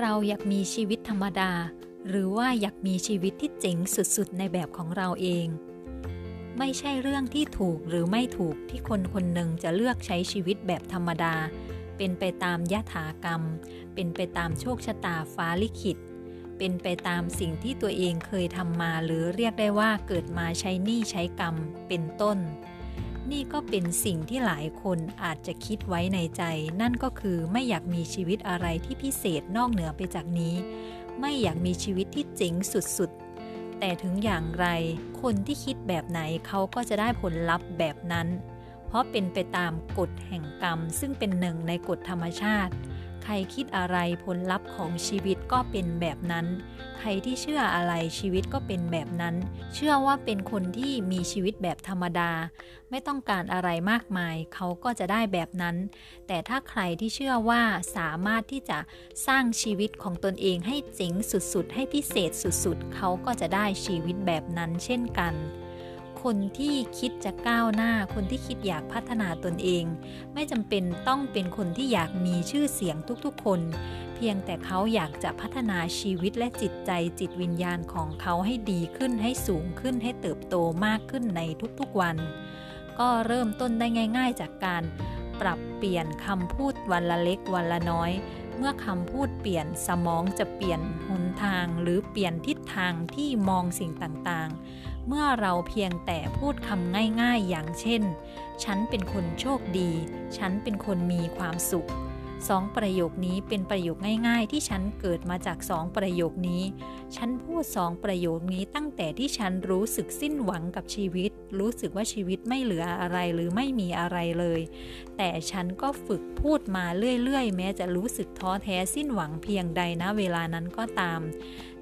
เราอยากมีชีวิตธรรมดา หรือว่าอยากมีชีวิตที่เจ๋งสุดๆ ในแบบของเราเอง ไม่ใช่เรื่องที่ถูกหรือไม่ถูกที่คนคนหนึ่งจะเลือกใช้ชีวิตแบบธรรมดา เป็นไปตามยถากรรม เป็นไปตามโชคชะตาฟ้าลิขิต เป็นไปตามสิ่งที่ตัวเองเคยทำมาหรือเรียกได้ว่าเกิดมาใช้หนี้ใช้กรรมเป็นต้น นี่ก็เป็นสิ่งที่หลายคนอาจจะคิดไว้ในใจ นั่นก็คือไม่อยากมีชีวิตอะไรที่พิเศษนอกเหนือไปจากนี้ ไม่อยากมีชีวิตที่เจ๋งสุดๆ แต่ถึงอย่างไร คนที่คิดแบบไหนเขาก็จะได้ผลลัพธ์แบบนั้น เพราะเป็นไปตามกฎแห่งกรรมซึ่งเป็นหนึ่งในกฎธรรมชาติ ใครคิดอะไรผลลัพธ์ของชีวิตก็เป็นแบบนั้น ใครที่เชื่ออะไรชีวิตก็เป็นแบบนั้น เชื่อว่าเป็นคนที่มีชีวิตแบบธรรมดา ไม่ต้องการอะไรมากมาย เขาก็จะได้แบบนั้น แต่ถ้าใครที่เชื่อว่าสามารถที่จะสร้างชีวิตของตนเองให้เจ๋งสุดๆ ให้พิเศษสุดๆ เขาก็จะได้ชีวิตแบบนั้นเช่นกัน คนที่คิดจะก้าวหน้า คนที่คิดอยากพัฒนาตนเอง ไม่จำเป็นต้องเป็นคนที่อยากมีชื่อเสียงทุกๆ คน เพียงแต่เขาอยากจะพัฒนาชีวิตและจิตใจจิตวิญญาณของเขาให้ดีขึ้นให้สูงขึ้นให้เติบโตมากขึ้นในทุกๆวัน ก็เริ่มต้นได้ง่าย ๆ จากการปรับเปลี่ยนคำพูดวันละเล็กวันละน้อย เมื่อคำพูดเปลี่ยนสมองจะเปลี่ยนหนทางหรือเปลี่ยนทิศทางที่มองสิ่งต่างๆ เมื่อเราเพียงแต่พูดคำง่ายๆ อย่างเช่น ฉันเป็นคนโชคดี ฉันเป็นคนมีความสุข สองประโยคนี้เป็นประโยคง่าย ๆ ที่ฉันเกิดมาจากสองประโยคนี้ ฉันพูดสองประโยคนี้ตั้งแต่ที่ฉันรู้สึกสิ้นหวังกับชีวิต รู้สึกว่าชีวิตไม่เหลืออะไรหรือไม่มีอะไรเลย แต่ฉันก็ฝึกพูดมาเรื่อยๆ แม้จะรู้สึกท้อแท้สิ้นหวังเพียงใดนะเวลานั้นก็ตาม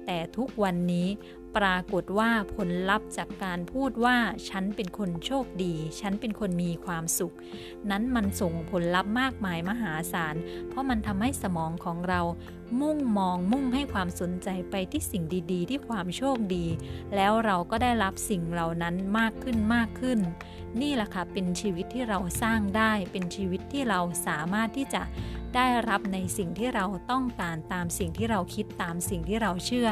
แต่ทุกวันนี้ ปรากฏว่าผลลัพธ์จากการพูดว่าฉันเป็นคนโชคดี ฉันเป็นคนมีความสุข นั้นมันส่งผลลัพธ์มากมายมหาศาล เพราะมันทำให้สมองของเรามุ่งมองมุ่งให้ความสนใจไปที่สิ่งดีๆ ที่ความโชคดี แล้วเราก็ได้รับสิ่งเหล่านั้นมากขึ้นมากขึ้น นี่แหละค่ะเป็นชีวิตที่เราสร้างได้เป็นชีวิตที่เราสามารถที่จะ ได้รับในสิ่งที่เราต้องการตามสิ่งที่เราคิดตามสิ่งที่เราเชื่อ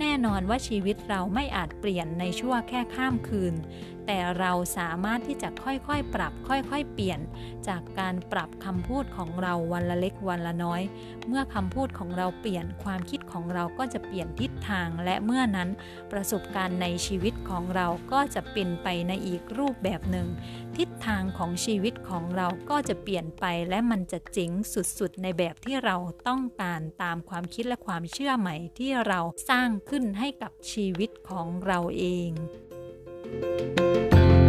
แน่นอนว่าชีวิตเราไม่อาจเปลี่ยนในชั่วแค่ข้ามคืนแต่เราสามารถที่จะค่อยๆ ปรับค่อยๆ เปลี่ยน จากการปรับคำพูดของเราวันละเล็กวันละน้อย เมื่อคำพูดของเราเปลี่ยนความคิดของเราก็จะเปลี่ยนทิศทาง และเมื่อนั้นประสบการณ์ในชีวิตของเราก็จะเป็นไปในอีกรูปแบบหนึ่ง ทิศทางของชีวิตของเราก็จะเปลี่ยนไปและมันจะเจ๋งสุดๆ ในแบบที่เราต้องการตามความคิดและความเชื่อใหม่ที่เราสร้างขึ้นให้กับชีวิตของเราเอง Música